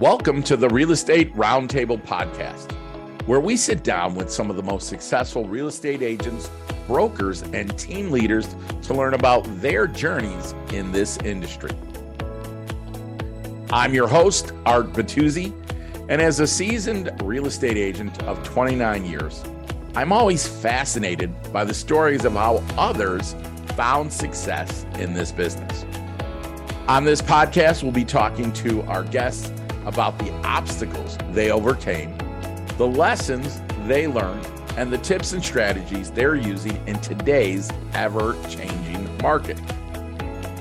Welcome to the Real Estate Roundtable Podcast, where we sit down with some of the most successful real estate agents, brokers, and team leaders to learn about their journeys in this industry. I'm your host, Art Bettuzzi, and as a seasoned real estate agent of 29 years, I'm always fascinated by the stories of how others found success in this business. On this podcast, we'll be talking to our guests about the obstacles they overcame, the lessons they learned, and the tips and strategies they're using in today's ever changing market.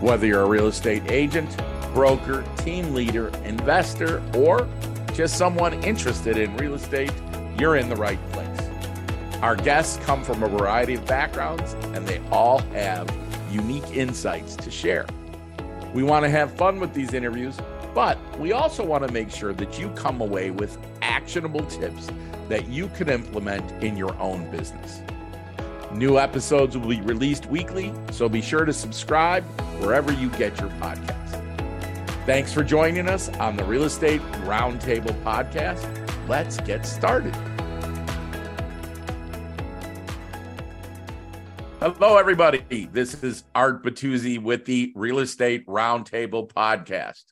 Whether you're a real estate agent, broker, team leader, investor, or just someone interested in real estate, you're in the right place. Our guests come from a variety of backgrounds and they all have unique insights to share. We want to have fun with these interviews but we also want to make sure that you come away with actionable tips that you can implement in your own business. New episodes will be released weekly, so be sure to subscribe wherever you get your podcast. Thanks for joining us on the Real Estate Roundtable podcast. Let's get started. Hello, everybody. This is Art Bettuzzi with the Real Estate Roundtable podcast.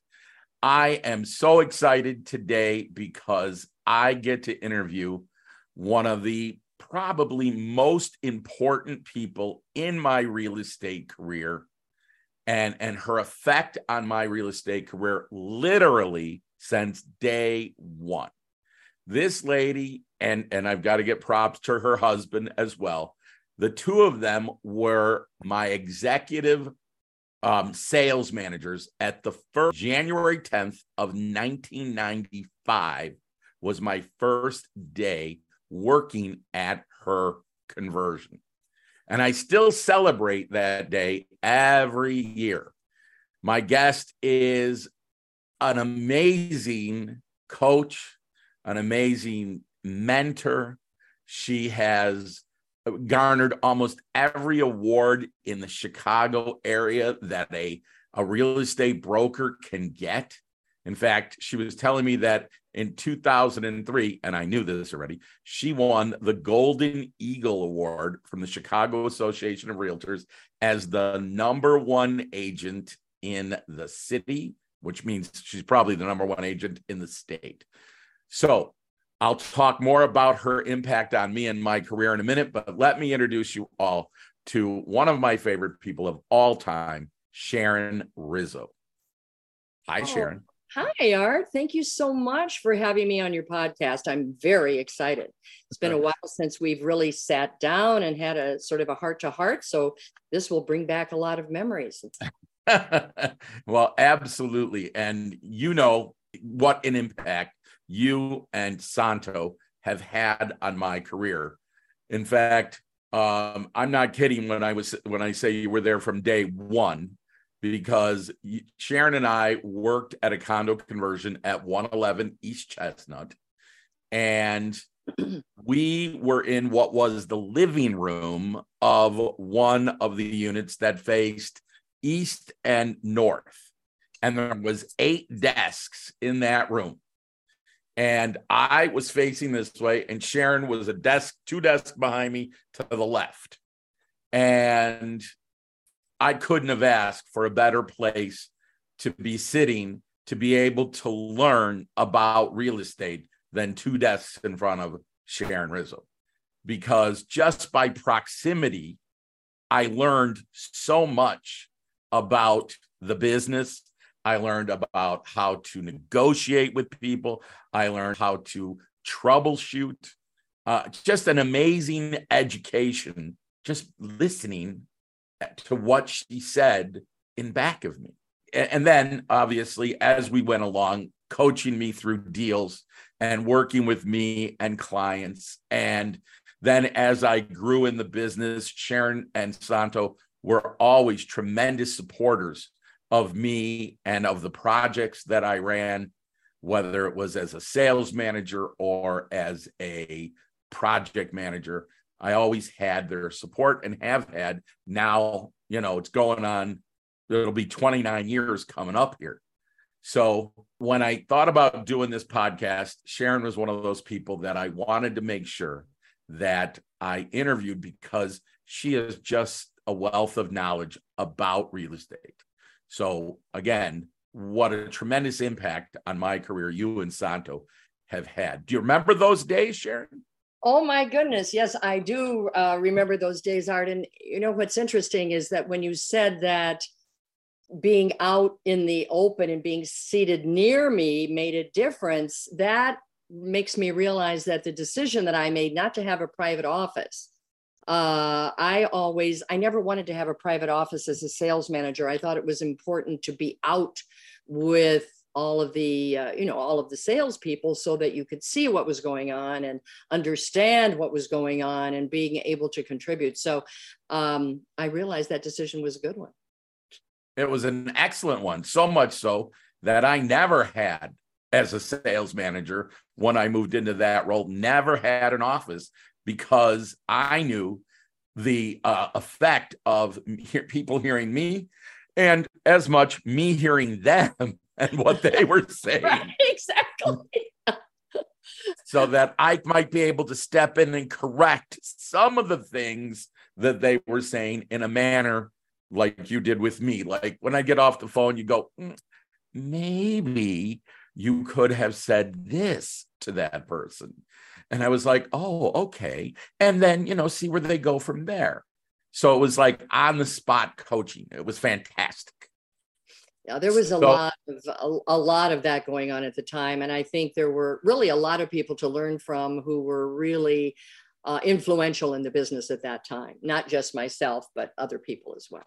I am so excited today because I get to interview one of the probably most important people in my real estate career and and her effect on my real estate career literally since day 1. This lady and and I've got to get props to her husband as well. The two of them were my executive um, sales managers at the first January 10th of 1995 was my first day working at her conversion. And I still celebrate that day every year. My guest is an amazing coach, an amazing mentor. She has garnered almost every award in the Chicago area that a, a real estate broker can get. In fact, she was telling me that in 2003, and I knew this already, she won the Golden Eagle Award from the Chicago Association of Realtors as the number one agent in the city, which means she's probably the number one agent in the state. So I'll talk more about her impact on me and my career in a minute, but let me introduce you all to one of my favorite people of all time, Sharon Rizzo. Hi, oh, Sharon. Hi, Art. Thank you so much for having me on your podcast. I'm very excited. It's been a while since we've really sat down and had a sort of a heart to heart. So this will bring back a lot of memories. well, absolutely. And you know what an impact you and Santo have had on my career. In fact, um, I'm not kidding when I was when I say you were there from day one, because Sharon and I worked at a condo conversion at 111 East Chestnut, and we were in what was the living room of one of the units that faced east and north, and there was eight desks in that room and I was facing this way, and Sharon was a desk, two desks behind me to the left. And I couldn't have asked for a better place to be sitting to be able to learn about real estate than two desks in front of Sharon Rizzo. Because just by proximity, I learned so much about the business I learned about how to negotiate with people. I learned how to troubleshoot. Uh, just an amazing education, just listening to what she said in back of me. And then, obviously, as we went along, coaching me through deals and working with me and clients. And then, as I grew in the business, Sharon and Santo were always tremendous supporters of me and of the projects that I ran, whether it was as a sales manager or as a project manager. I always had their support and have had. Now, you know, it's going on, it'll be 29 years coming up here. So when I thought about doing this podcast, Sharon was one of those people that I wanted to make sure that I interviewed because she is just a wealth of knowledge about real estate. So again, what a tremendous impact on my career you and Santo have had. Do you remember those days, Sharon? Oh my goodness. Yes, I do uh, remember those days, Art. And you know what's interesting is that when you said that being out in the open and being seated near me made a difference, that makes me realize that the decision that I made not to have a private office, uh, I always, I never wanted to have a private office as a sales manager. I thought it was important to be out with all of the uh, you know all of the salespeople so that you could see what was going on and understand what was going on and being able to contribute so um, i realized that decision was a good one it was an excellent one so much so that i never had as a sales manager when i moved into that role never had an office because i knew the uh, effect of he- people hearing me and as much me hearing them and what they were saying. right, exactly. so that I might be able to step in and correct some of the things that they were saying in a manner like you did with me. Like when I get off the phone, you go, mm, maybe you could have said this to that person. And I was like, oh, okay. And then, you know, see where they go from there. So it was like on the spot coaching. It was fantastic. Yeah, there was a so, lot of a, a, lot of that going on at the time, and I think there were really a lot of people to learn from who were really uh, influential in the business at that time. Not just myself, but other people as well.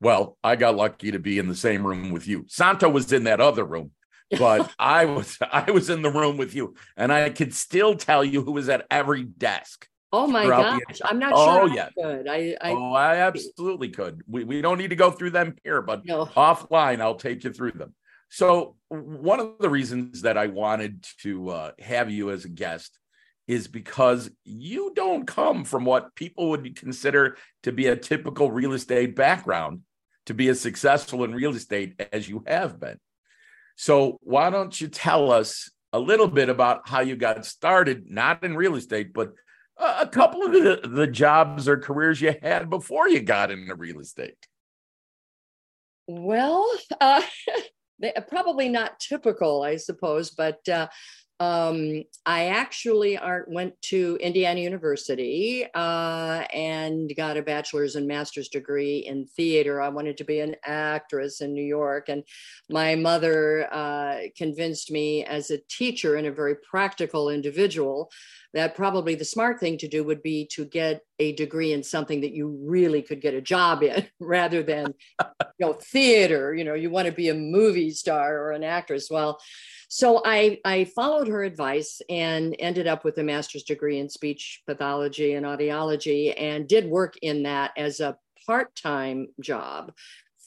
Well, I got lucky to be in the same room with you. Santo was in that other room, but I was I was in the room with you, and I could still tell you who was at every desk. Oh my gosh, I'm not oh, sure. yeah. I could. I, I, oh, I absolutely could. We, we don't need to go through them here, but no. offline, I'll take you through them. So, one of the reasons that I wanted to uh, have you as a guest is because you don't come from what people would consider to be a typical real estate background to be as successful in real estate as you have been. So, why don't you tell us a little bit about how you got started, not in real estate, but a couple of the, the jobs or careers you had before you got into real estate? Well, uh, probably not typical, I suppose, but uh, um, I actually are, went to Indiana University uh, and got a bachelor's and master's degree in theater. I wanted to be an actress in New York, and my mother uh, convinced me as a teacher and a very practical individual that probably the smart thing to do would be to get a degree in something that you really could get a job in rather than you know theater you know you want to be a movie star or an actress well so I, I followed her advice and ended up with a master's degree in speech pathology and audiology and did work in that as a part-time job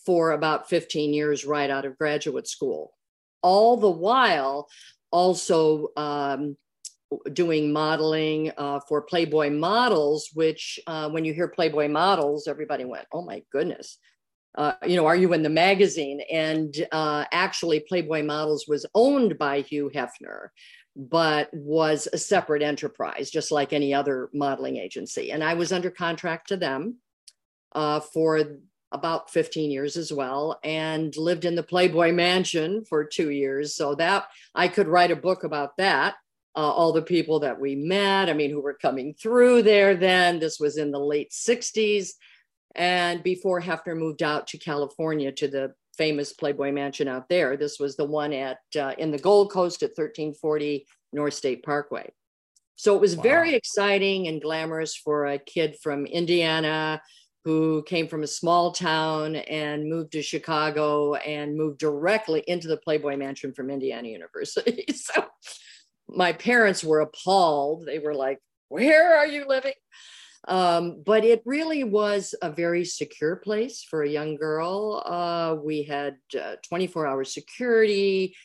for about 15 years right out of graduate school all the while also um, doing modeling uh, for Playboy models, which uh, when you hear Playboy models, everybody went, oh my goodness. Uh, you know, are you in the magazine? And uh, actually, Playboy Models was owned by Hugh Hefner, but was a separate enterprise, just like any other modeling agency. And I was under contract to them uh, for about 15 years as well and lived in the Playboy Mansion for two years. So that I could write a book about that uh, all the people that we met, I mean, who were coming through there then. This was in the late 60s. And before Hefner moved out to California to the famous Playboy Mansion out there, this was the one at uh, in the Gold Coast at 1340 North State Parkway. So it was wow. very exciting and glamorous for a kid from Indiana who came from a small town and moved to Chicago and moved directly into the Playboy Mansion from Indiana University. so my parents were appalled. They were like, Where are you living? Um, but it really was a very secure place for a young girl. Uh, we had 24 uh, hour security,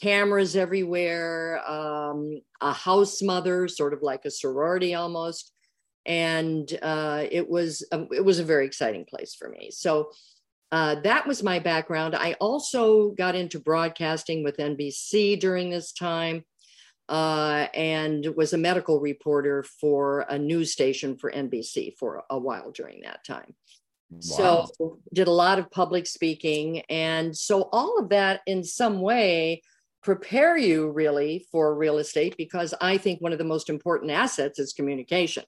cameras everywhere, um, a house mother, sort of like a sorority almost. And uh, it was a, it was a very exciting place for me. So uh, that was my background. I also got into broadcasting with NBC during this time uh, and was a medical reporter for a news station for NBC for a while during that time. Wow. So did a lot of public speaking. And so all of that in some way prepare you really for real estate because I think one of the most important assets is communication.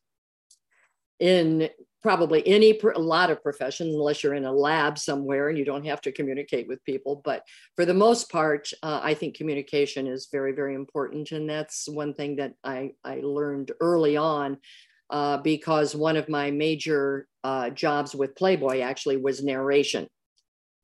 In probably any a lot of professions unless you're in a lab somewhere and you don't have to communicate with people. But for the most part uh, i think communication is very very important. And that's one thing that i i learned early on uh, because one of my major uh, jobs with playboy actually was narration.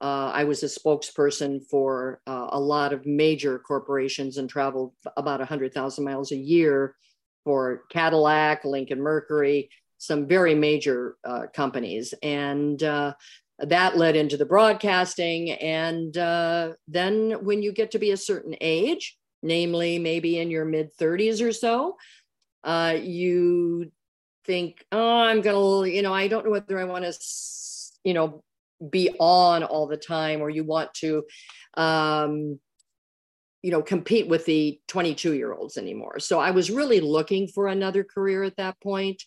Uh, i was a spokesperson for uh, a lot of major corporations and traveled about 100000 miles a year for cadillac lincoln mercury some very major uh, companies. And uh, that led into the broadcasting. And uh, then when you get to be a certain age, namely maybe in your mid 30s or so, uh, you think, oh, I'm going to, you know, I don't know whether I want to, you know, be on all the time or you want to, um, you know, compete with the 22 year olds anymore. So I was really looking for another career at that point.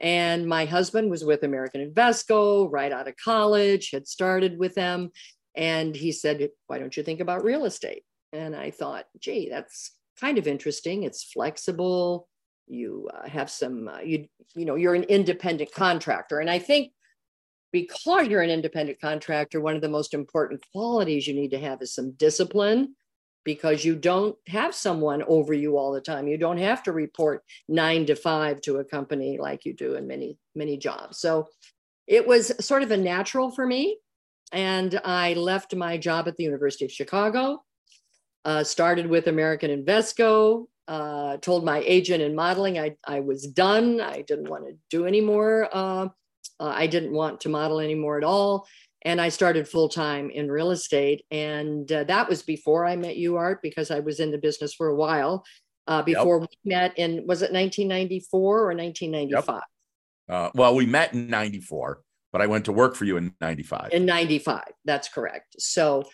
And my husband was with American Invesco right out of college, had started with them. And he said, Why don't you think about real estate? And I thought, gee, that's kind of interesting. It's flexible. You uh, have some, uh, you, you know, you're an independent contractor. And I think because you're an independent contractor, one of the most important qualities you need to have is some discipline because you don't have someone over you all the time. You don't have to report nine to five to a company like you do in many, many jobs. So it was sort of a natural for me. And I left my job at the University of Chicago, uh, started with American Invesco, uh, told my agent in modeling I, I was done. I didn't want to do anymore. Uh, uh, I didn't want to model anymore at all and I started full time in real estate. And uh, that was before I met you, Art, because I was in the business for a while. Uh, before yep. we met in was it 1994 or 1995? Yep. Uh, well, we met in 94, but I went to work for you in 95. In 95, that's correct. So,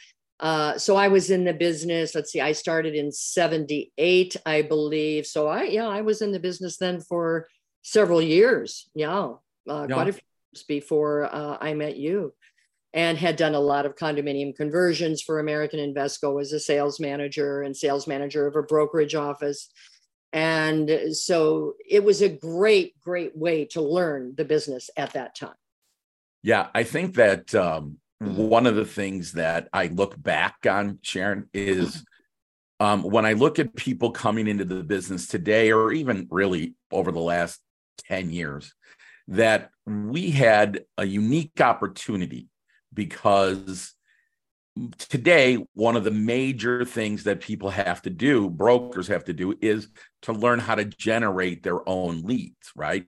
uh, so I was in the business. Let's see, I started in 78, I believe. So I, yeah, I was in the business then for several years. Yeah, uh, yeah. quite a few years before uh, I met you and had done a lot of condominium conversions for American Invesco as a sales manager and sales manager of a brokerage office. And so it was a great, great way to learn the business at that time. Yeah, I think that um, one of the things that I look back on, Sharon, is um, when I look at people coming into the business today, or even really over the last 10 years, that we had a unique opportunity because today one of the major things that people have to do brokers have to do is to learn how to generate their own leads right?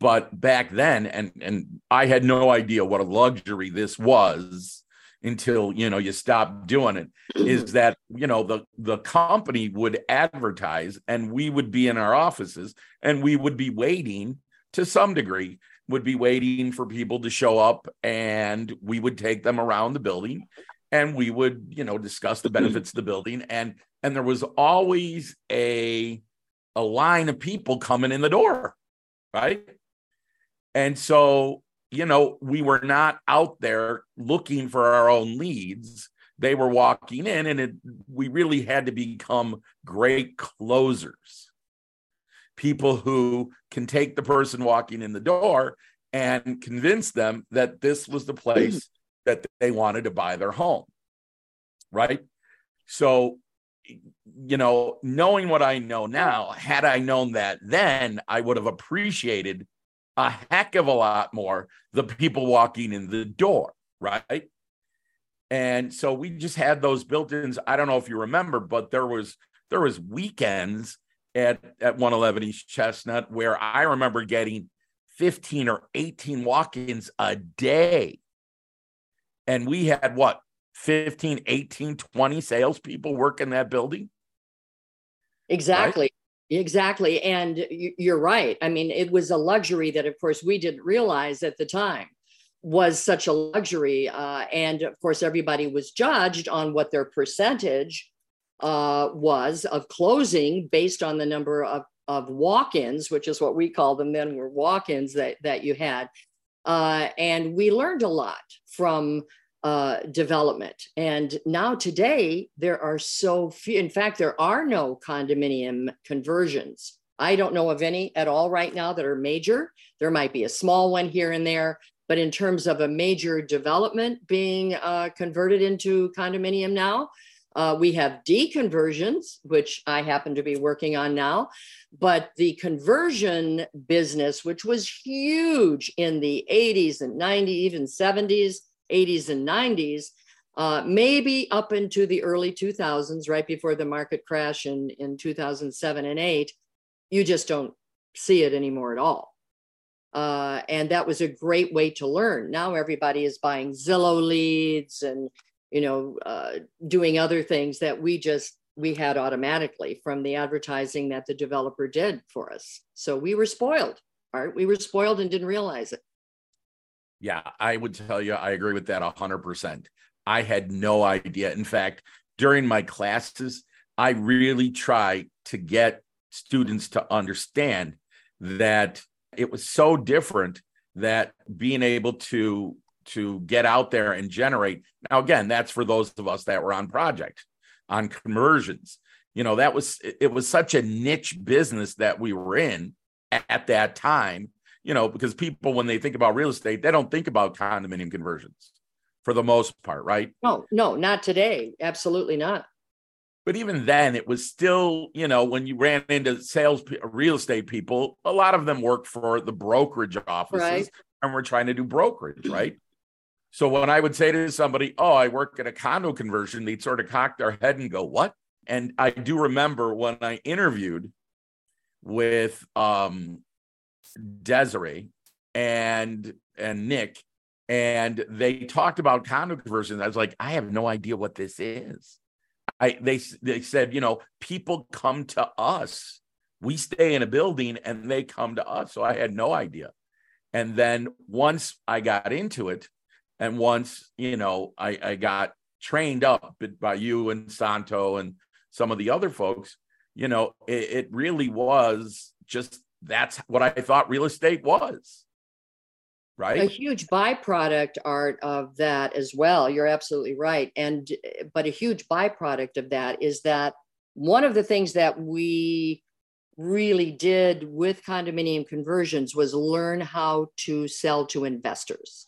But back then and and i had no idea what a luxury this was until you know you stop doing it is that you know the the company would advertise and we would be in our offices and we would be waiting to some degree would be waiting for people to show up and we would take them around the building and we would you know discuss the mm-hmm. benefits of the building. And and there was always a a line of people coming in the door right? And so you know we were not out there looking for our own leads. They were walking in and it, we really had to become great closers people who can take the person walking in the door and convince them that this was the place that they wanted to buy their home. Right. So, you know, knowing what I know now, had I known that then, I would have appreciated a heck of a lot more the people walking in the door. Right. And so we just had those built-ins. I don't know if you remember, but there was there was weekends at at 111 East Chestnut where I remember getting 15 or 18 walk-ins a day. And we had what 15, 18, 20 salespeople work in that building. Exactly. Right? Exactly. And you're right. I mean, it was a luxury that, of course, we didn't realize at the time was such a luxury. Uh, and of course, everybody was judged on what their percentage uh, was of closing based on the number of, of walk-ins, which is what we call them then were walk-ins that, that you had. Uh, and we learned a lot from uh, development. And now today, there are so few, in fact, there are no condominium conversions. I don't know of any at all right now that are major. There might be a small one here and there, but in terms of a major development being uh, converted into condominium now, uh, we have deconversions, which I happen to be working on now. But the conversion business, which was huge in the 80s and 90s, even 70s, 80s, and 90s, uh, maybe up into the early 2000s, right before the market crash in, in 2007 and 8, you just don't see it anymore at all. Uh, and that was a great way to learn. Now everybody is buying Zillow leads and you know, uh, doing other things that we just we had automatically from the advertising that the developer did for us. So we were spoiled, right? We were spoiled and didn't realize it. Yeah, I would tell you, I agree with that 100%. I had no idea. In fact, during my classes, I really try to get students to understand that it was so different that being able to to get out there and generate. Now, again, that's for those of us that were on project, on conversions. You know, that was it was such a niche business that we were in at that time, you know, because people, when they think about real estate, they don't think about condominium conversions for the most part, right? No, no, not today. Absolutely not. But even then, it was still, you know, when you ran into sales real estate people, a lot of them work for the brokerage offices right. and were trying to do brokerage, right? So when I would say to somebody, "Oh, I work at a condo conversion," they'd sort of cock their head and go, "What?" And I do remember when I interviewed with um, Desiree and and Nick, and they talked about condo conversions. I was like, I have no idea what this is. I they they said, you know, people come to us. We stay in a building and they come to us. So I had no idea. And then once I got into it, and once, you know, I, I got trained up by you and Santo and some of the other folks, you know, it, it really was just that's what I thought real estate was. Right. A huge byproduct art of that as well. You're absolutely right. And but a huge byproduct of that is that one of the things that we really did with condominium conversions was learn how to sell to investors.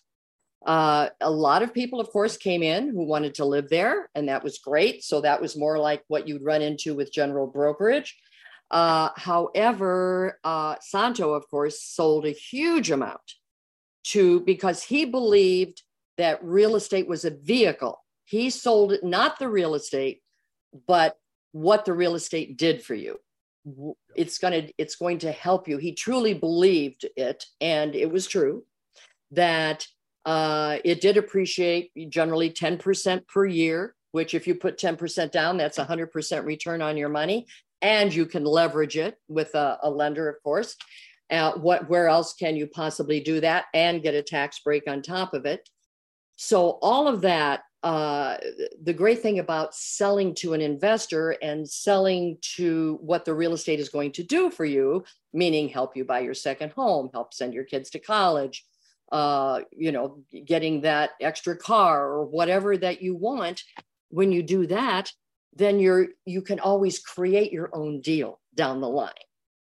Uh, a lot of people, of course, came in who wanted to live there, and that was great. So that was more like what you'd run into with general brokerage. Uh, however, uh, Santo, of course, sold a huge amount to because he believed that real estate was a vehicle. He sold it, not the real estate, but what the real estate did for you. It's gonna, it's going to help you. He truly believed it, and it was true that uh, it did appreciate generally 10% per year, which if you put 10% down, that's 100% return on your money. And you can leverage it with a, a lender, of course. Uh, what, where else can you possibly do that and get a tax break on top of it? So all of that, uh, the great thing about selling to an investor and selling to what the real estate is going to do for you, meaning help you buy your second home, help send your kids to college, uh, you know, getting that extra car or whatever that you want, when you do that, then you're you can always create your own deal down the line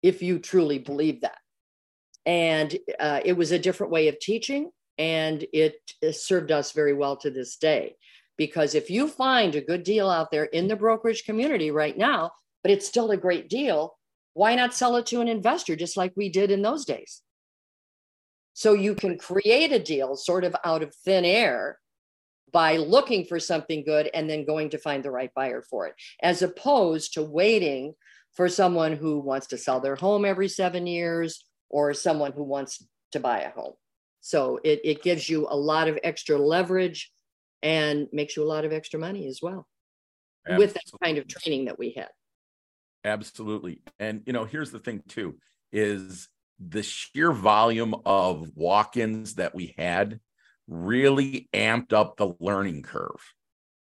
if you truly believe that. And uh, it was a different way of teaching, and it, it served us very well to this day. Because if you find a good deal out there in the brokerage community right now, but it's still a great deal, why not sell it to an investor just like we did in those days? So you can create a deal sort of out of thin air by looking for something good and then going to find the right buyer for it, as opposed to waiting for someone who wants to sell their home every seven years or someone who wants to buy a home. So it, it gives you a lot of extra leverage and makes you a lot of extra money as well Absolutely. with that kind of training that we had. Absolutely. And you know, here's the thing too is the sheer volume of walk-ins that we had really amped up the learning curve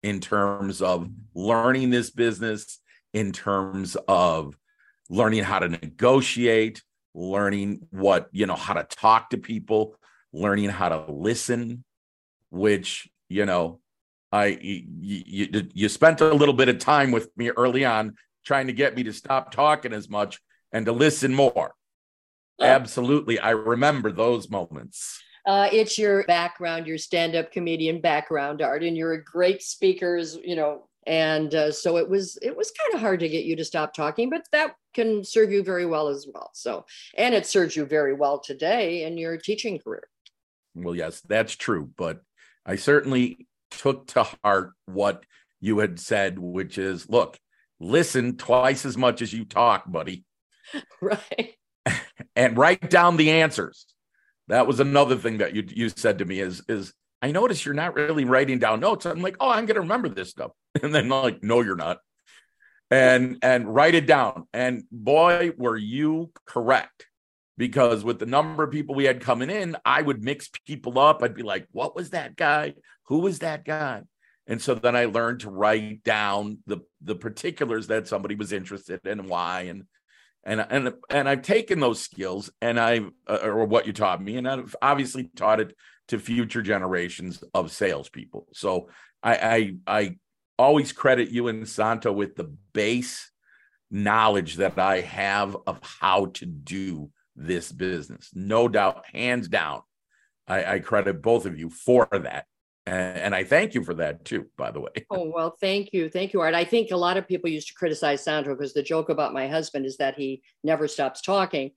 in terms of learning this business, in terms of learning how to negotiate, learning what, you know, how to talk to people, learning how to listen, which, you know, I you, you, you spent a little bit of time with me early on trying to get me to stop talking as much and to listen more. Absolutely. I remember those moments. Uh, it's your background, your stand-up comedian background, Art, and you're a great speaker, you know, and uh, so it was it was kind of hard to get you to stop talking, but that can serve you very well as well. So, and it serves you very well today in your teaching career. Well, yes, that's true, but I certainly took to heart what you had said, which is, look, listen twice as much as you talk, buddy. Right. and write down the answers. That was another thing that you you said to me is is I notice you're not really writing down notes. I'm like, oh, I'm gonna remember this stuff. And then like, no, you're not. And and write it down. And boy, were you correct. Because with the number of people we had coming in, I would mix people up. I'd be like, what was that guy? Who was that guy? And so then I learned to write down the the particulars that somebody was interested in why and and and and I've taken those skills and I uh, or what you taught me, and I've obviously taught it to future generations of salespeople. So I I, I always credit you and Santo with the base knowledge that I have of how to do this business. No doubt, hands down, I, I credit both of you for that. And, I thank you for that too, by the way. Oh, well, thank you. Thank you, Art. I think a lot of people used to criticize Santo because the joke about my husband is that he never stops talking.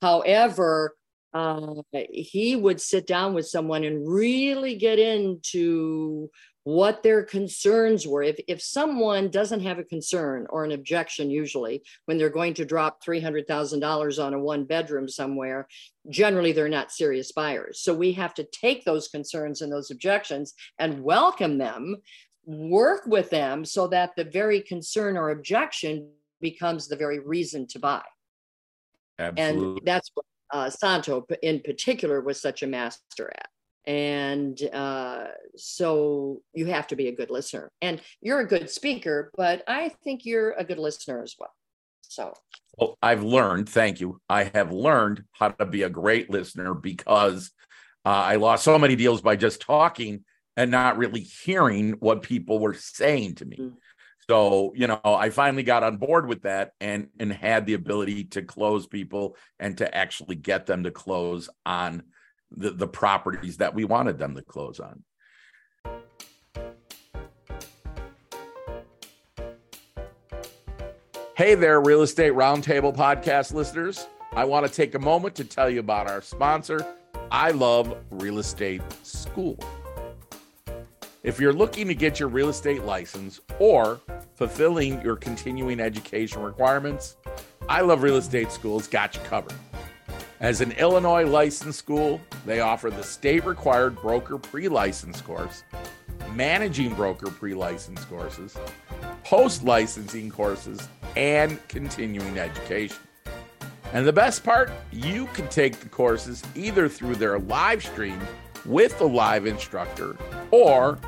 However, uh, he would sit down with someone and really get into what their concerns were. If, if someone doesn't have a concern or an objection, usually when they're going to drop $300,000 on a one bedroom somewhere, generally they're not serious buyers. So we have to take those concerns and those objections and welcome them, work with them so that the very concern or objection becomes the very reason to buy. Absolutely. And that's what uh, Santo in particular was such a master at and uh, so you have to be a good listener. And you're a good speaker but i think you're a good listener as well. So. Well i've learned thank you. I have learned how to be a great listener because uh, i lost so many deals by just talking and not really hearing what people were saying to me. Mm-hmm. so you know i finally got on board with that and and had the ability to close people and to actually get them to close on the, the properties that we wanted them to close on. Hey there, Real Estate Roundtable podcast listeners. I want to take a moment to tell you about our sponsor, I Love Real Estate School. If you're looking to get your real estate license or fulfilling your continuing education requirements, I Love Real Estate School's got you covered. As an Illinois licensed school, they offer the state required broker pre license course, managing broker pre license courses, post licensing courses, and continuing education. And the best part, you can take the courses either through their live stream with the live instructor or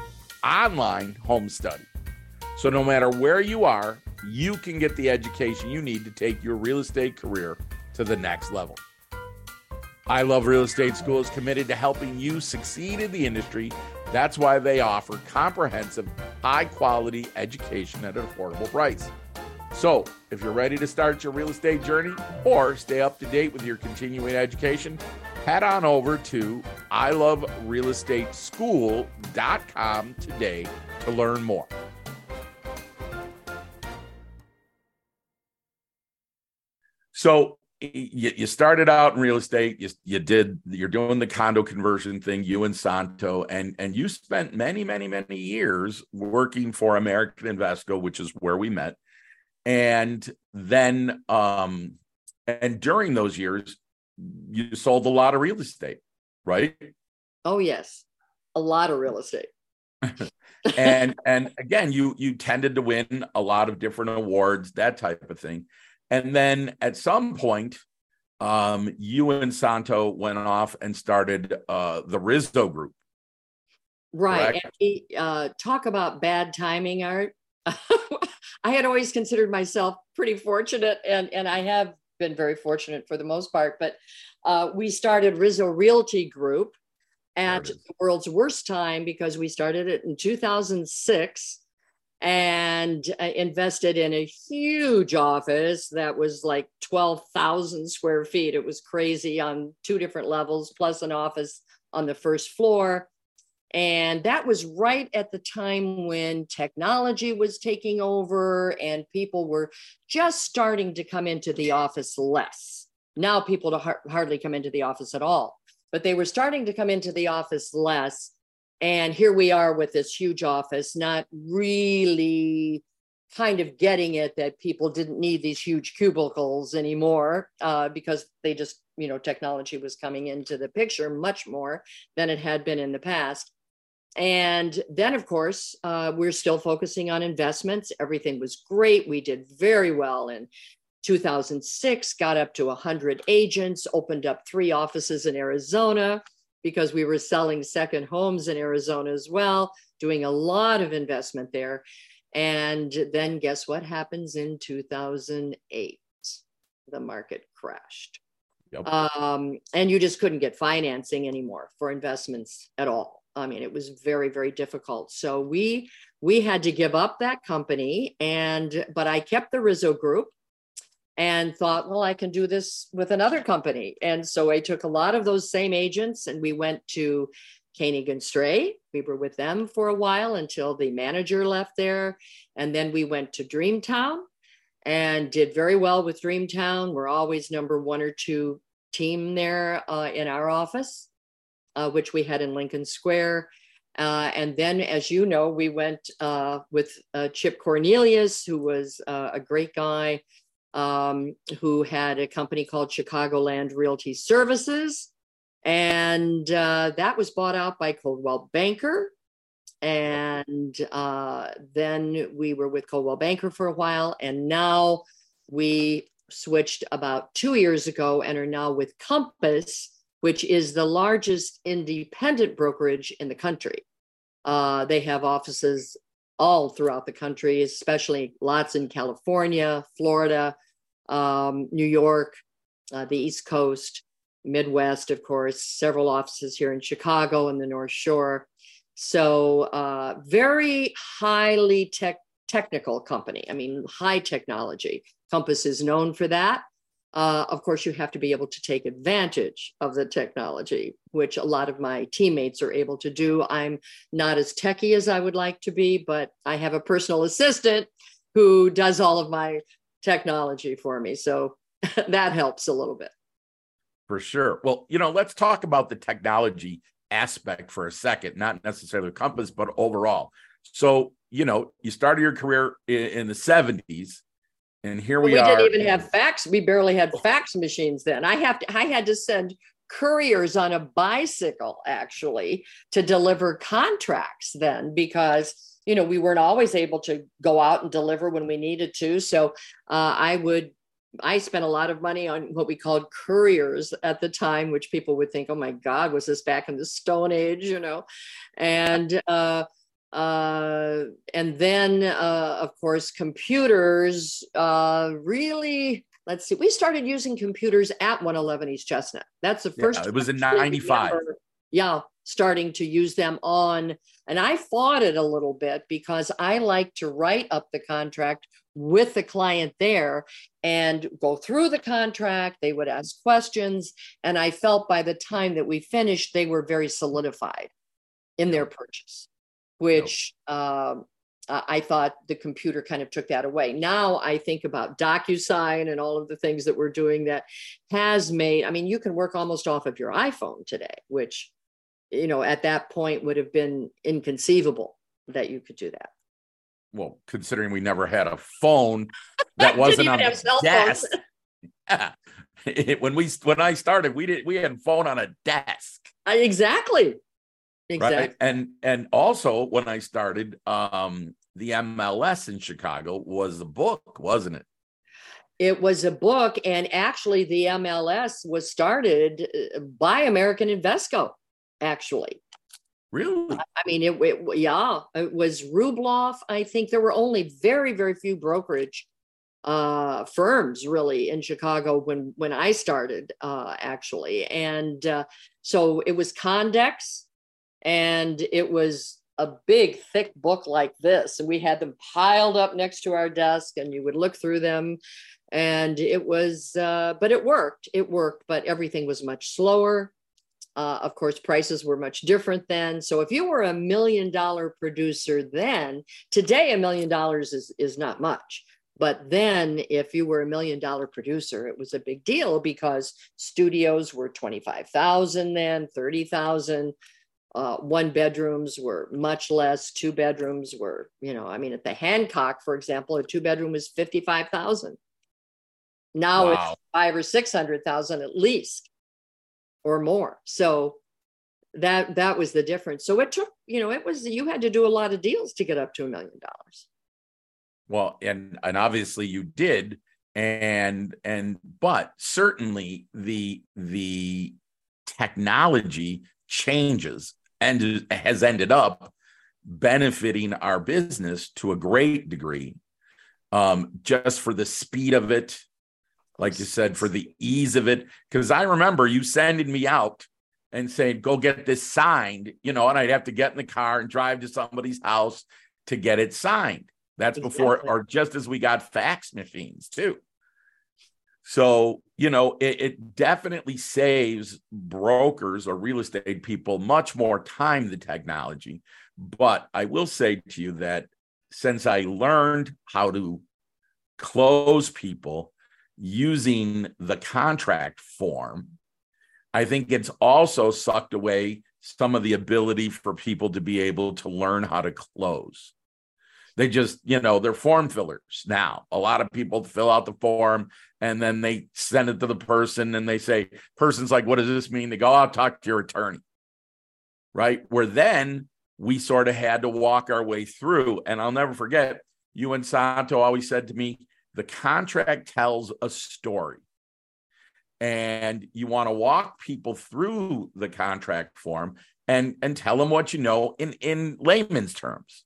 online home study. So, no matter where you are, you can get the education you need to take your real estate career to the next level. I Love Real Estate School is committed to helping you succeed in the industry. That's why they offer comprehensive, high quality education at an affordable price. So, if you're ready to start your real estate journey or stay up to date with your continuing education, head on over to iloverealestateschool.com today to learn more. So, you, you started out in real estate you, you did you're doing the condo conversion thing you and santo and and you spent many many many years working for american invesco which is where we met. And then um and during those years you sold a lot of real estate right? Oh yes. A lot of real estate. And and again you you tended to win a lot of different awards that type of thing and then at some point, um, you and Santo went off and started uh, the Rizzo Group. Right. And he, uh, talk about bad timing, Art. I had always considered myself pretty fortunate, and, and I have been very fortunate for the most part. But uh, we started Rizzo Realty Group at the world's worst time because we started it in 2006 and uh, invested in a huge office that was like 12,000 square feet. It was crazy on two different levels, plus an office on the first floor. And that was right at the time when technology was taking over and people were just starting to come into the office less. Now people hardly come into the office at all, but they were starting to come into the office less. And here we are with this huge office, not really kind of getting it that people didn't need these huge cubicles anymore uh, because they just, you know, technology was coming into the picture much more than it had been in the past. And then, of course, uh, we're still focusing on investments. Everything was great. We did very well in 2006, got up to 100 agents, opened up three offices in Arizona because we were selling second homes in Arizona as well, doing a lot of investment there. And then, guess what happens in 2008? The market crashed. Yep. Um, and you just couldn't get financing anymore for investments at all. I mean, it was very, very difficult. So we we had to give up that company, and but I kept the Rizzo Group, and thought, well, I can do this with another company. And so I took a lot of those same agents, and we went to Koenig and Strey. We were with them for a while until the manager left there, and then we went to Dreamtown and did very well with Dreamtown. We're always number one or two team there uh, in our office uh, which we had in Lincoln Square. Uh, and then, as you know, we went uh, with uh, Chip Cornelius, who was uh, a great guy, um, who had a company called Chicagoland Realty Services. And uh, that was bought out by Coldwell Banker. And then we were with Coldwell Banker for a while. And now we switched about two years ago and are now with Compass which is the largest independent brokerage in the country. Uh, they have offices all throughout the country, especially lots in California, Florida, um, New York, uh, the East Coast, Midwest, of course, several offices here in Chicago and the North Shore. So, uh, very highly tech, technical company. I mean, high technology. Compass is known for that. Uh, of course, you have to be able to take advantage of the technology, which a lot of my teammates are able to do. I'm not as techy as I would like to be, but I have a personal assistant who does all of my technology for me. So that helps a little bit. For sure. Well, you know, let's talk about the technology aspect for a second, not necessarily Compass, but overall. So, you know, you started your career in, in the 70s and here we, we are. We didn't even have fax. We barely had oh. fax machines then. I have to. I had to send couriers on a bicycle actually to deliver contracts then because you know we weren't always able to go out and deliver when we needed to. So uh, I would. I spent a lot of money on what we called couriers at the time, which people would think, "Oh my God, was this back in the Stone Age?" You know, and uh, uh, and then, uh, of course, computers uh, really, let's see, we started using computers at 111 East Chestnut. That's the first. Yeah, it was in 95. Yeah, starting to use them on. And I fought it a little bit because I like to write up the contract with the client there and go through the contract. They would ask questions. And I felt by the time that we finished, they were very solidified in their purchase which um, I thought the computer kind of took that away. Now I think about DocuSign and all of the things that we're doing that has made, I mean, you can work almost off of your iPhone today, which, you know, at that point would have been inconceivable that you could do that. Well, considering we never had a phone that wasn't on a desk. yeah. It, when we when I started, we did we had a phone on a desk. exactly. Exactly. Right. And and also when I started, um, the MLS in Chicago was a book, wasn't it? It was a book, and actually, the MLS was started uh, by American Invesco, actually. Really? I mean, it, it yeah, it was Rubloff. I think there were only very, very few brokerage uh, firms really in Chicago when when I started uh, actually, and uh, so it was Condex, and it was a big thick book like this, and we had them piled up next to our desk, and you would look through them, and it was, uh, but it worked. It worked, but everything was much slower. Uh, of course, prices were much different then. So if you were a million dollar producer then, today a million dollars is is not much. But then, if you were a million dollar producer, it was a big deal because studios were 25,000 then, 30,000. Uh, one bedrooms were much less. Two bedrooms were, you know, I mean, at the Hancock, for example, a two bedroom was 55,000. Now wow. it's five or 600,000 at least or more. So that that was the difference. So it took, you know, it was you had to do a lot of deals to get up to a million dollars. Well, and and obviously you did, and and but certainly the the technology changes and has ended up benefiting our business to a great degree um, just for the speed of it like you said for the ease of it because i remember you sending me out and saying go get this signed you know and i'd have to get in the car and drive to somebody's house to get it signed that's exactly. before, or just as we got fax machines too. So, you know, it, it, definitely saves brokers or real estate people much more time than technology. But I will say to you that since I learned how to close people using the contract form, I think it's also sucked away some of the ability for people to be able to learn how to close. They just, you know, they're form fillers now. A lot of people fill out the form and then they send it to the person and they say, person's like, what does this mean? They go, I'll talk to your attorney. Right. Where then we sort of had to walk our way through. And I'll never forget, you and Santo always said to me, the contract tells a story. And you want to walk people through the contract form and, and tell them what you know in, in layman's terms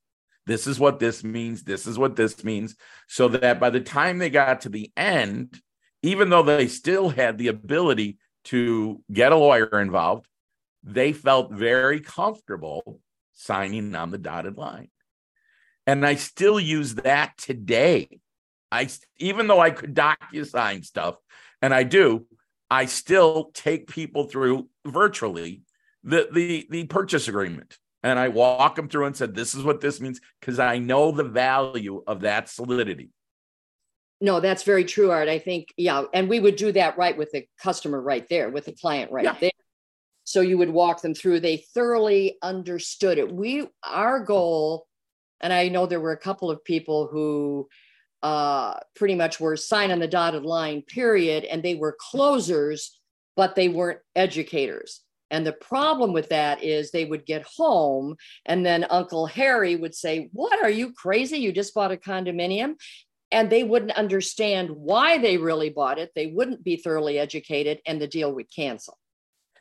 this is what this means. This is what this means. So that by the time they got to the end, even though they still had the ability to get a lawyer involved, they felt very comfortable signing on the dotted line. And I still use that today. I even though I could DocuSign stuff, and I do, I still take people through virtually the the the purchase agreement and I walk them through and said, "This is what this means," because I know the value of that solidity. No, that's very true, Art. I think, yeah, and we would do that right with the customer right there, with the client right yeah. there. So you would walk them through. They thoroughly understood it. We, our goal, and I know there were a couple of people who uh, pretty much were sign on the dotted line, period, and they were closers, but they weren't educators. And the problem with that is they would get home and then Uncle Harry would say, What are you crazy? You just bought a condominium. And they wouldn't understand why they really bought it. They wouldn't be thoroughly educated and the deal would cancel.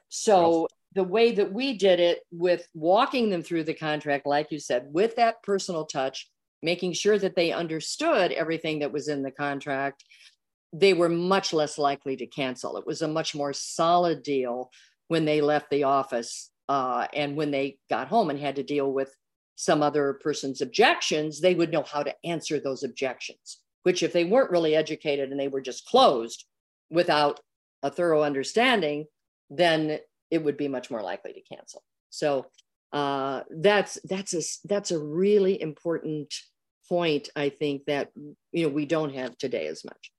So, the way that we did it with walking them through the contract, like you said, with that personal touch, making sure that they understood everything that was in the contract, they were much less likely to cancel. It was a much more solid deal when they left the office uh, and when they got home and had to deal with some other person's objections, they would know how to answer those objections. Which, if they weren't really educated and they were just closed without a thorough understanding, then it would be much more likely to cancel. So uh, that's that's a that's a really important point. I think that you know we don't have today as much.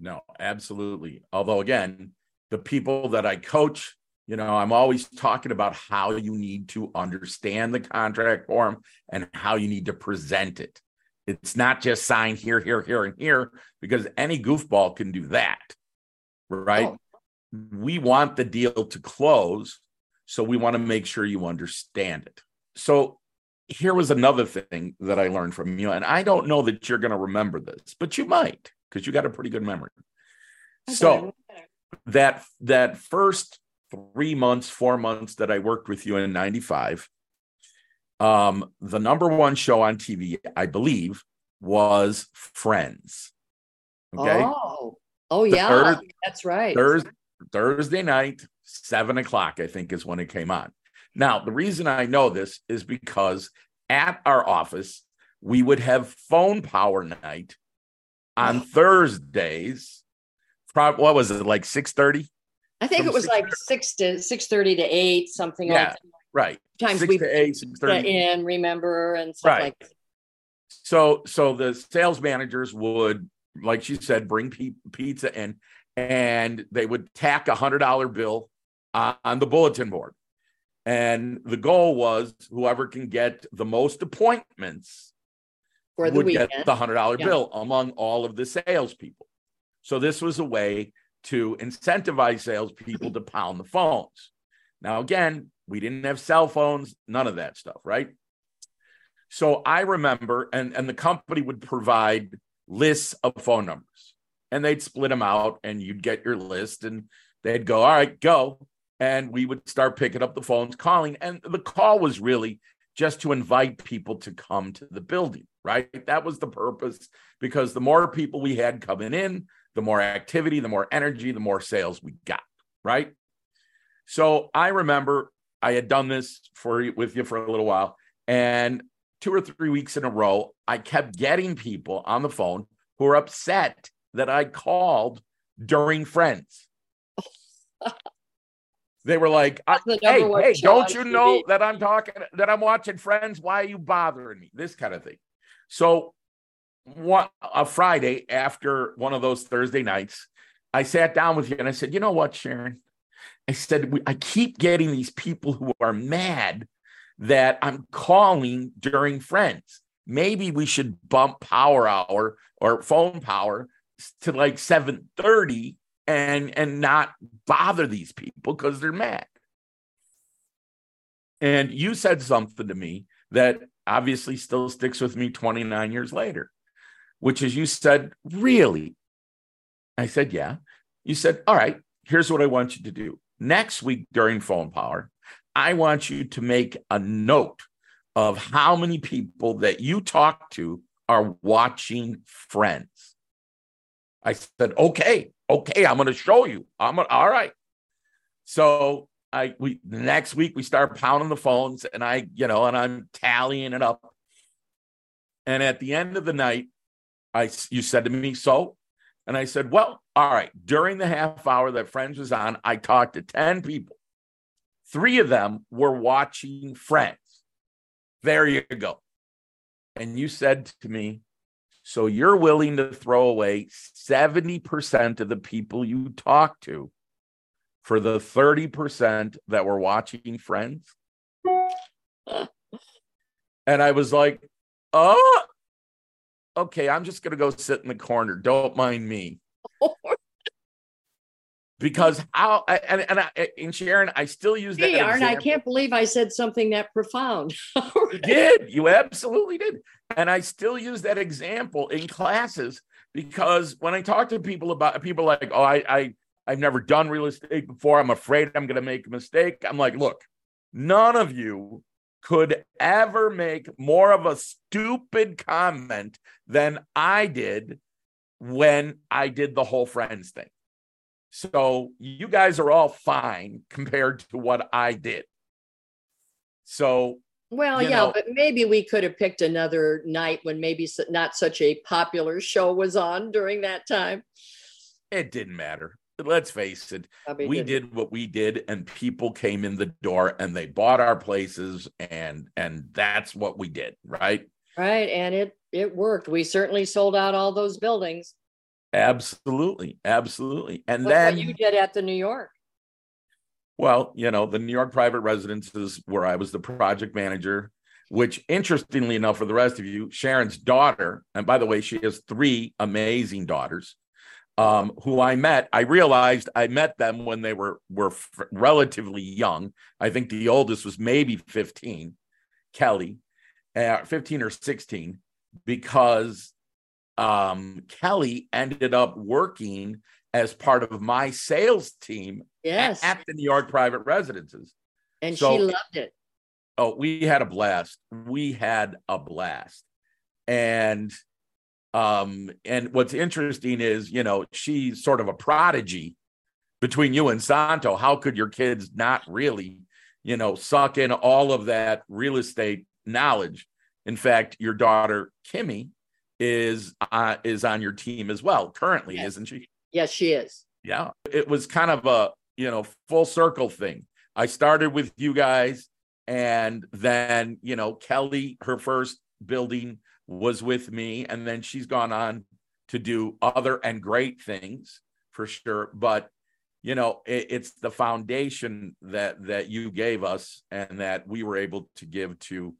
No, absolutely. Although again, the people that I coach you know, I'm always talking about how you need to understand the contract form and how you need to present it. It's not just sign here, here, here, and here, because any goofball can do that. Right. Oh. We want the deal to close. So we want to make sure you understand it. So here was another thing that I learned from you. And I don't know that you're going to remember this, but you might because you got a pretty good memory. Okay. So that that first three months, four months that I worked with you in 95, um, the number one show on TV, I believe, was Friends. Okay. Oh, oh yeah, that's right. Thursday, Thursday night, seven o'clock, I think, is when it came on. Now, the reason I know this is because at our office, we would have phone power night on oh. Thursdays. What was it like six thirty? I think it was like six to six thirty to eight, something yeah, like that. Right. Times we to eight, six thirty in, remember, and stuff right. like that. So, so the sales managers would, like she said, bring p- pizza in, and they would tack a hundred dollar bill on the bulletin board, and the goal was whoever can get the most appointments for the would weekend. get the hundred dollar yeah. bill among all of the salespeople. So this was a way to incentivize salespeople to pound the phones. Now, again, we didn't have cell phones, none of that stuff, right? So I remember, and, and the company would provide lists of phone numbers and they'd split them out and you'd get your list and they'd go, all right, go. And we would start picking up the phones, calling. And the call was really just to invite people to come to the building, right? That was the purpose because the more people we had coming in, the more activity, the more energy, the more sales we got, right? So I remember I had done this for with you for a little while, and two or three weeks in a row, I kept getting people on the phone who were upset that I called during Friends. they were like, "Hey, hey, don't you know that I'm talking that I'm watching Friends? Why are you bothering me?" This kind of thing. So one a Friday after one of those Thursday nights, I sat down with you and I said, "You know what, Sharon?" I said, "I keep getting these people who are mad that I'm calling during Friends. Maybe we should bump Power Hour or phone power to like 7:30 and and not bother these people because they're mad." And you said something to me that obviously still sticks with me 29 years later which is you said, Really? I said, Yeah. You said, All right, here's what I want you to do. Next week during phone power, I want you to make a note of how many people that you talk to are watching friends. I said, okay, okay, I'm going to show you. I'm gonna, all right. So I we next week we start pounding the phones and I, you know, and I'm tallying it up. And at the end of the night, I you said to me, so? And I said, well, all right. During the half hour that Friends was on, I talked to 10 people. Three of them were watching Friends. There you go. And you said to me, so you're willing to throw away 70% of the people you talk to for the 30% that were watching Friends? and I was like, oh, okay, I'm just going to go sit in the corner. Don't mind me. because how and and, I, and Sharon, I still use that. Hey, Art, I can't believe I said something that profound. you did. You absolutely did. And I still use that example in classes because when I talk to people about people like, oh, I, I I've never done real estate before. I'm afraid I'm going to make a mistake. I'm like, look, none of you could ever make more of a stupid comment than I did when I did the whole friends thing. So you guys are all fine compared to what I did. So well, yeah, know, but maybe we could have picked another night when maybe not such a popular show was on during that time. It didn't matter let's face it, we did what we did, and people came in the door and they bought our places, and and that's what we did, right? Right, and it it worked. We certainly sold out all those buildings. Absolutely, absolutely. And what then you did at the New York. Well, you know, the New York private residences where I was the project manager, which interestingly enough, for the rest of you, Sharon's daughter, and by the way, she has three amazing daughters um, who I met. I realized I met them when they were were f- relatively young. I think the oldest was maybe 15, Kelly, uh, 15 or 16, because um, Kelly ended up working as part of my sales team yes. at, at the New York private residences. And so, she loved it. Oh, we had a blast. We had a blast. And um and what's interesting is, you know, she's sort of a prodigy between you and Santo. How could your kids not really, you know, suck in all of that real estate knowledge? In fact, your daughter Kimmy is uh, is on your team as well currently, yes. isn't she? Yes, she is. Yeah, it was kind of a you know full circle thing. I started with you guys, and then you know Kelly, her first building was with me, and then she's gone on to do other and great things for sure. But you know, it, it's the foundation that that you gave us, and that we were able to give to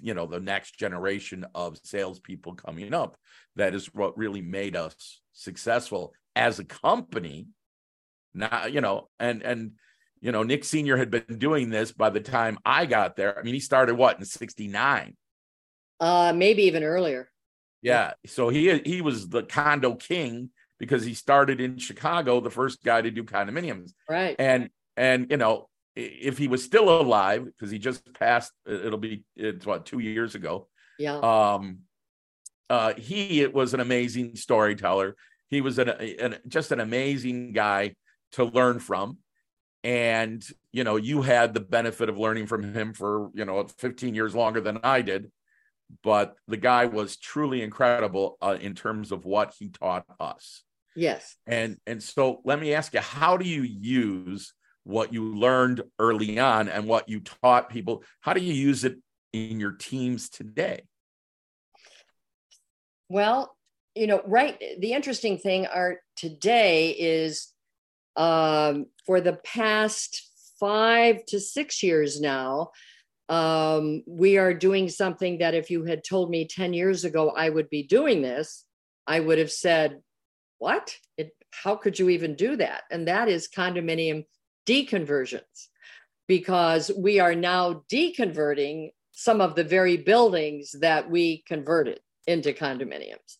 you know the next generation of salespeople coming up. That is what really made us successful as a company. Now, you know, and and you know, Nick Senior had been doing this by the time I got there. I mean, he started what in '69? Uh, maybe even earlier. Yeah, so he he was the condo king because he started in Chicago, the first guy to do condominiums. Right. And and you know, if he was still alive because he just passed it'll be it's what two years ago. Yeah. Um uh he it was an amazing storyteller. He was an, an just an amazing guy to learn from. And you know you had the benefit of learning from him for you know 15 years longer than i did. But the guy was truly incredible uh, in terms of what he taught us. Yes. And and so let me ask you how do you use what you learned early on and what you taught people. How do you use it in your teams today? Well you know right the interesting thing art today is um, for the past five to six years now um, we are doing something that if you had told me 10 years ago i would be doing this i would have said what? It, how could you even do that? And that is condominium deconversions because we are now deconverting some of the very buildings that we converted into condominiums.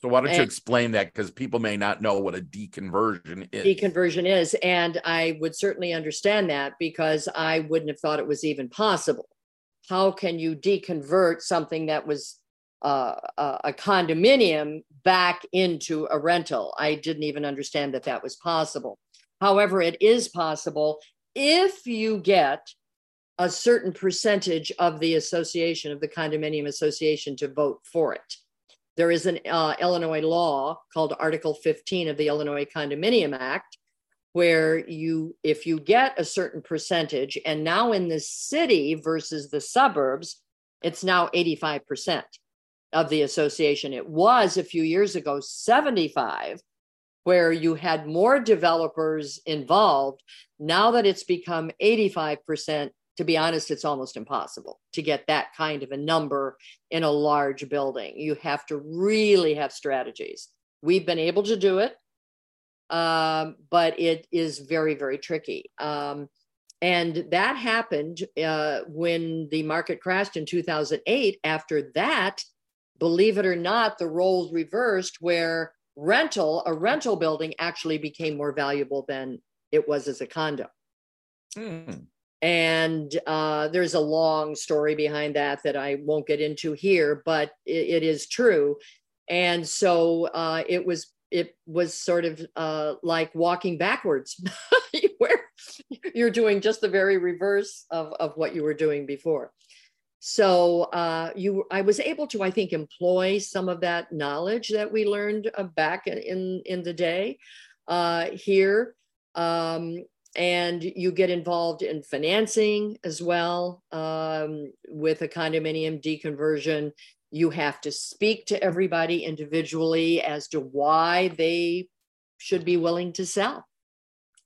So why don't and you explain that because people may not know what a deconversion is. Deconversion is, and I would certainly understand that because I wouldn't have thought it was even possible. How can you deconvert something that was uh, a condominium back into a rental? I didn't even understand that that was possible. However, it is possible if you get a certain percentage of the association, of the condominium association, to vote for it. There is an uh, Illinois law called Article 15 of the Illinois Condominium Act, where you, if you get a certain percentage, and now in the city versus the suburbs, it's now 85% of the association. It was a few years ago 75 where you had more developers involved. Now that it's become 85%, to be honest, it's almost impossible to get that kind of a number in a large building. You have to really have strategies. We've been able to do it, um, but it is very, very tricky. Um, and that happened uh, when the market crashed in 2008. After that, believe it or not, the roles reversed where rental, a rental building actually became more valuable than it was as a condo. Hmm. And uh, there's a long story behind that that I won't get into here, but it, it is true. And so uh, it was it was sort of uh, like walking backwards, where you're doing just the very reverse of, of what you were doing before. So uh, you, I was able to, I think, employ some of that knowledge that we learned uh, back in in the day uh, here, um, and you get involved in financing as well um, with a condominium deconversion. You have to speak to everybody individually as to why they should be willing to sell.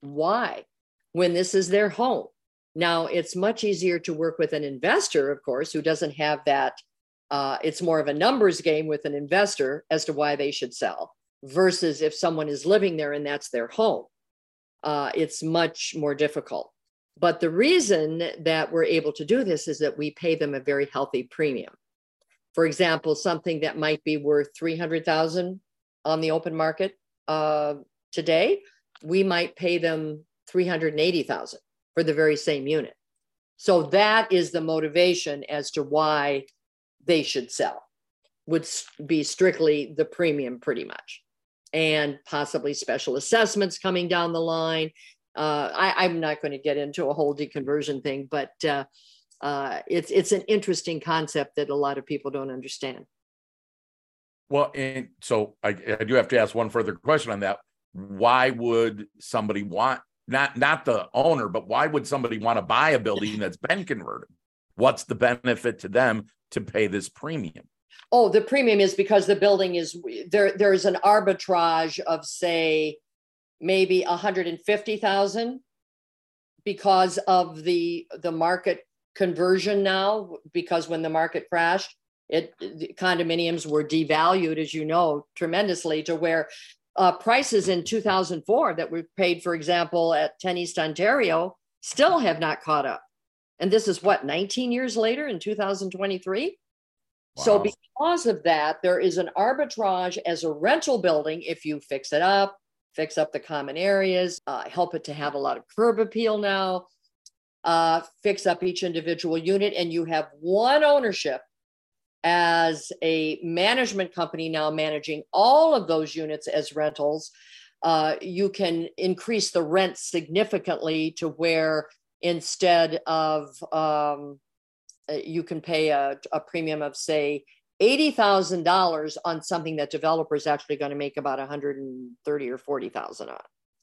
Why, when this is their home now, it's much easier to work with an investor, of course, who doesn't have that. Uh, it's more of a numbers game with an investor as to why they should sell versus if someone is living there and that's their home. Uh, it's much more difficult. But the reason that we're able to do this is that we pay them a very healthy premium. For example, something that might be worth 300,000 on the open market uh, today, we might pay them 380,000 for the very same unit. So that is the motivation as to why they should sell, would be strictly the premium, pretty much, and possibly special assessments coming down the line. Uh, I, am not going to get into a whole deconversion thing, but uh, uh, it's it's an interesting concept that a lot of people don't understand. Well, and so I, I do have to ask one further question on that. Why would somebody want not not the owner, but why would somebody want to buy a building that's been converted? What's the benefit to them to pay this premium? Oh, the premium is because the building is there. There's an arbitrage of say maybe 150,000 because of the the market conversion now because when the market crashed it condominiums were devalued as you know tremendously to where uh, prices in 2004 that were paid, for example, at 10 East Ontario still have not caught up. And this is what, 19 years later in 2023? Wow. So, because of that, there is an arbitrage as a rental building if you fix it up, fix up the common areas, uh, help it to have a lot of curb appeal now, uh, fix up each individual unit, and you have one ownership as a management company now managing all of those units as rentals, uh, you can increase the rent significantly to where instead of um, uh, you can pay a, a premium of say $80,000 on something that developer is actually going to make about 130 or 40,000 on.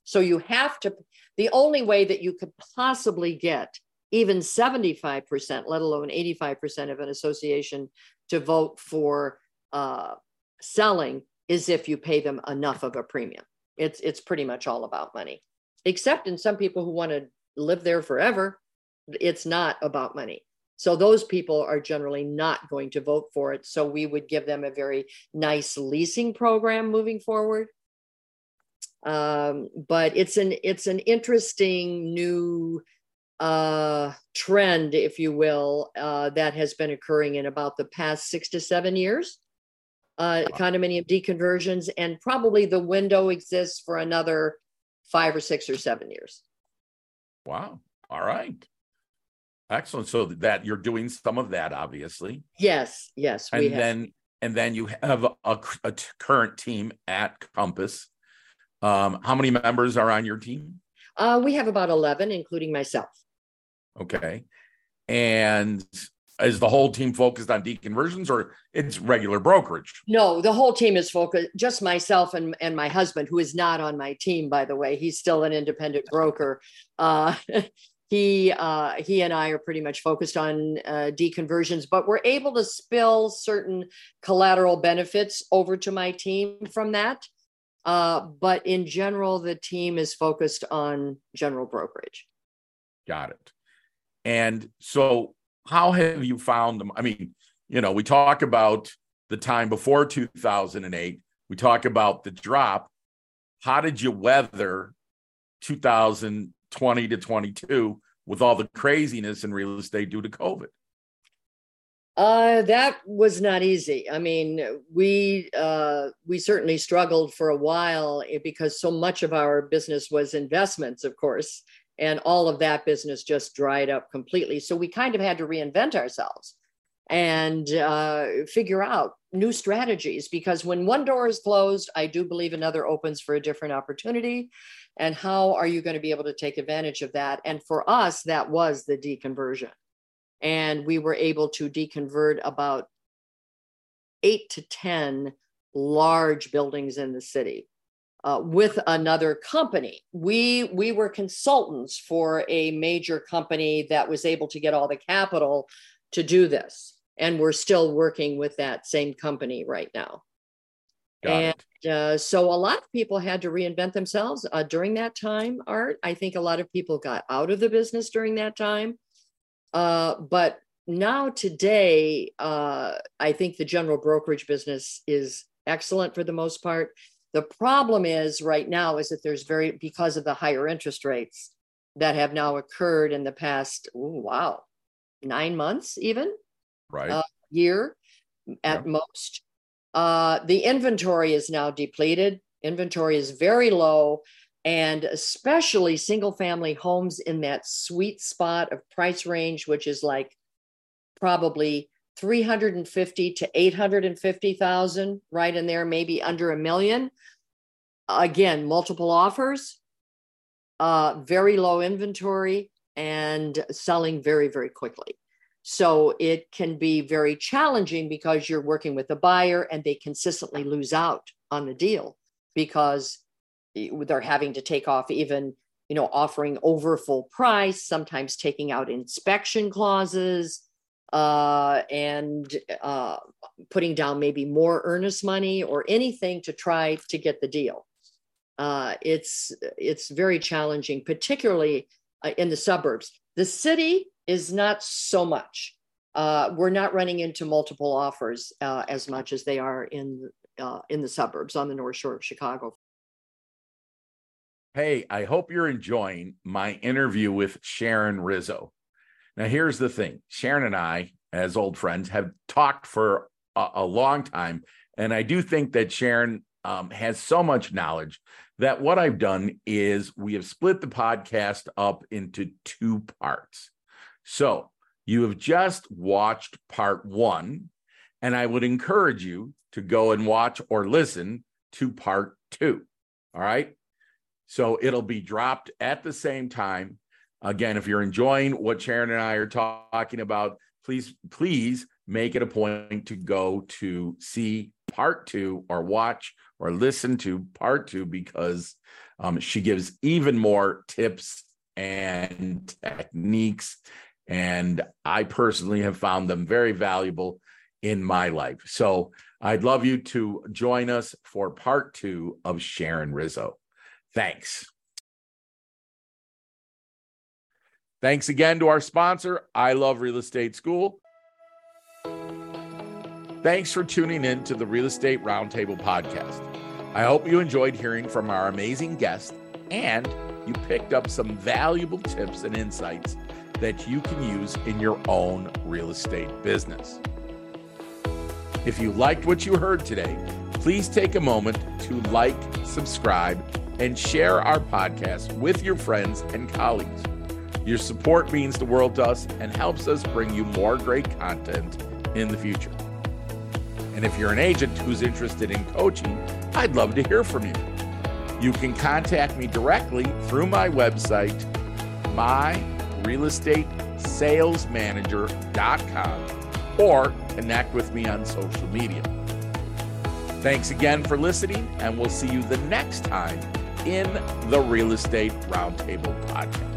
So you have to the only way that you could possibly get even 75%, let alone 85% of an association to vote for uh, selling is if you pay them enough of a premium. It's it's pretty much all about money, except in some people who want to live there forever. It's not about money. So those people are generally not going to vote for it. So we would give them a very nice leasing program moving forward. Um, but it's an it's an interesting new uh, trend, if you will, uh, that has been occurring in about the past six to seven years. Uh, wow. Condominium deconversions, and probably the window exists for another five or six or seven years. Wow. All right. Excellent. So that you're doing some of that, obviously. Yes. Yes. And then, and then you have a, a current team at Compass. Um, how many members are on your team? Uh, we have about 11, including myself. Okay. And is the whole team focused on deconversions or it's regular brokerage? No, the whole team is focused, just myself and, and my husband, who is not on my team, by the way. He's still an independent broker. Uh, he uh, he and I are pretty much focused on uh, deconversions, but we're able to spill certain collateral benefits over to my team from that. Uh, but in general, the team is focused on general brokerage. Got it. And so, how have you found them? I mean, you know, we talk about the time before 2008, we talk about the drop. How did you weather 2020 to 22 with all the craziness in real estate due to COVID? Uh, that was not easy. I mean, we uh, we certainly struggled for a while eh, because so much of our business was investments, of course, and all of that business just dried up completely. So we kind of had to reinvent ourselves and uh, figure out new strategies because when one door is closed, I do believe another opens for a different opportunity. And how are you going to be able to take advantage of that? And for us, that was the deconversion. And we were able to deconvert about eight to 10 large buildings in the city uh, with another company. We we were consultants for a major company that was able to get all the capital to do this, and we're still working with that same company right now. Got and uh, so a lot of people had to reinvent themselves uh, during that time. Art, I think a lot of people got out of the business during that time, uh, but now today, uh, I think the general brokerage business is excellent for the most part the problem is right now is that there's very because of the higher interest rates that have now occurred in the past. Ooh, wow, nine months even, right? Uh, year at yeah. most. Uh, the inventory is now depleted. Inventory is very low. and especially single family homes in that sweet spot of price range, which is like probably 350 to 850,000, right in there, maybe under a million. Again, multiple offers, uh, very low inventory, and selling very, very quickly. So it can be very challenging because you're working with a buyer and they consistently lose out on the deal because they're having to take off even you know offering over full price sometimes taking out inspection clauses uh, and uh, putting down maybe more earnest money or anything to try to get the deal. Uh, it's it's very challenging particularly uh, in the suburbs. The city is not so much. Uh, we're not running into multiple offers uh, as much as they are in in the suburbs on the north shore of chicago. Hey, I hope you're enjoying my interview with Sharon Rizzo. Now, here's the thing Sharon and I, as old friends, have talked for a, a long time. And I do think that Sharon um, has so much knowledge that what I've done is we have split the podcast up into two parts. So you have just watched part one, and I would encourage you to go and watch or listen to part two. All right. So it'll be dropped at the same time. Again, if you're enjoying what Sharon and I are talking about, please, please make it a point to go to see part two or watch or listen to part two because um, she gives even more tips and techniques. And I personally have found them very valuable in my life. So I'd love you to join us for part two of Sharon Rizzo. Thanks. Thanks again to our sponsor, I Love Real Estate School. Thanks for tuning in to the Real Estate Roundtable podcast. I hope you enjoyed hearing from our amazing guests and you picked up some valuable tips and insights that you can use in your own real estate business. If you liked what you heard today, please take a moment to like, subscribe, and share our podcast with your friends and colleagues. Your support means the world to us and helps us bring you more great content in the future. And if you're an agent who's interested in coaching, I'd love to hear from you. You can contact me directly through my website, myrealestatesalesmanager.com, or connect with me on social media. Thanks again for listening, and we'll see you the next time in the Real Estate Roundtable podcast.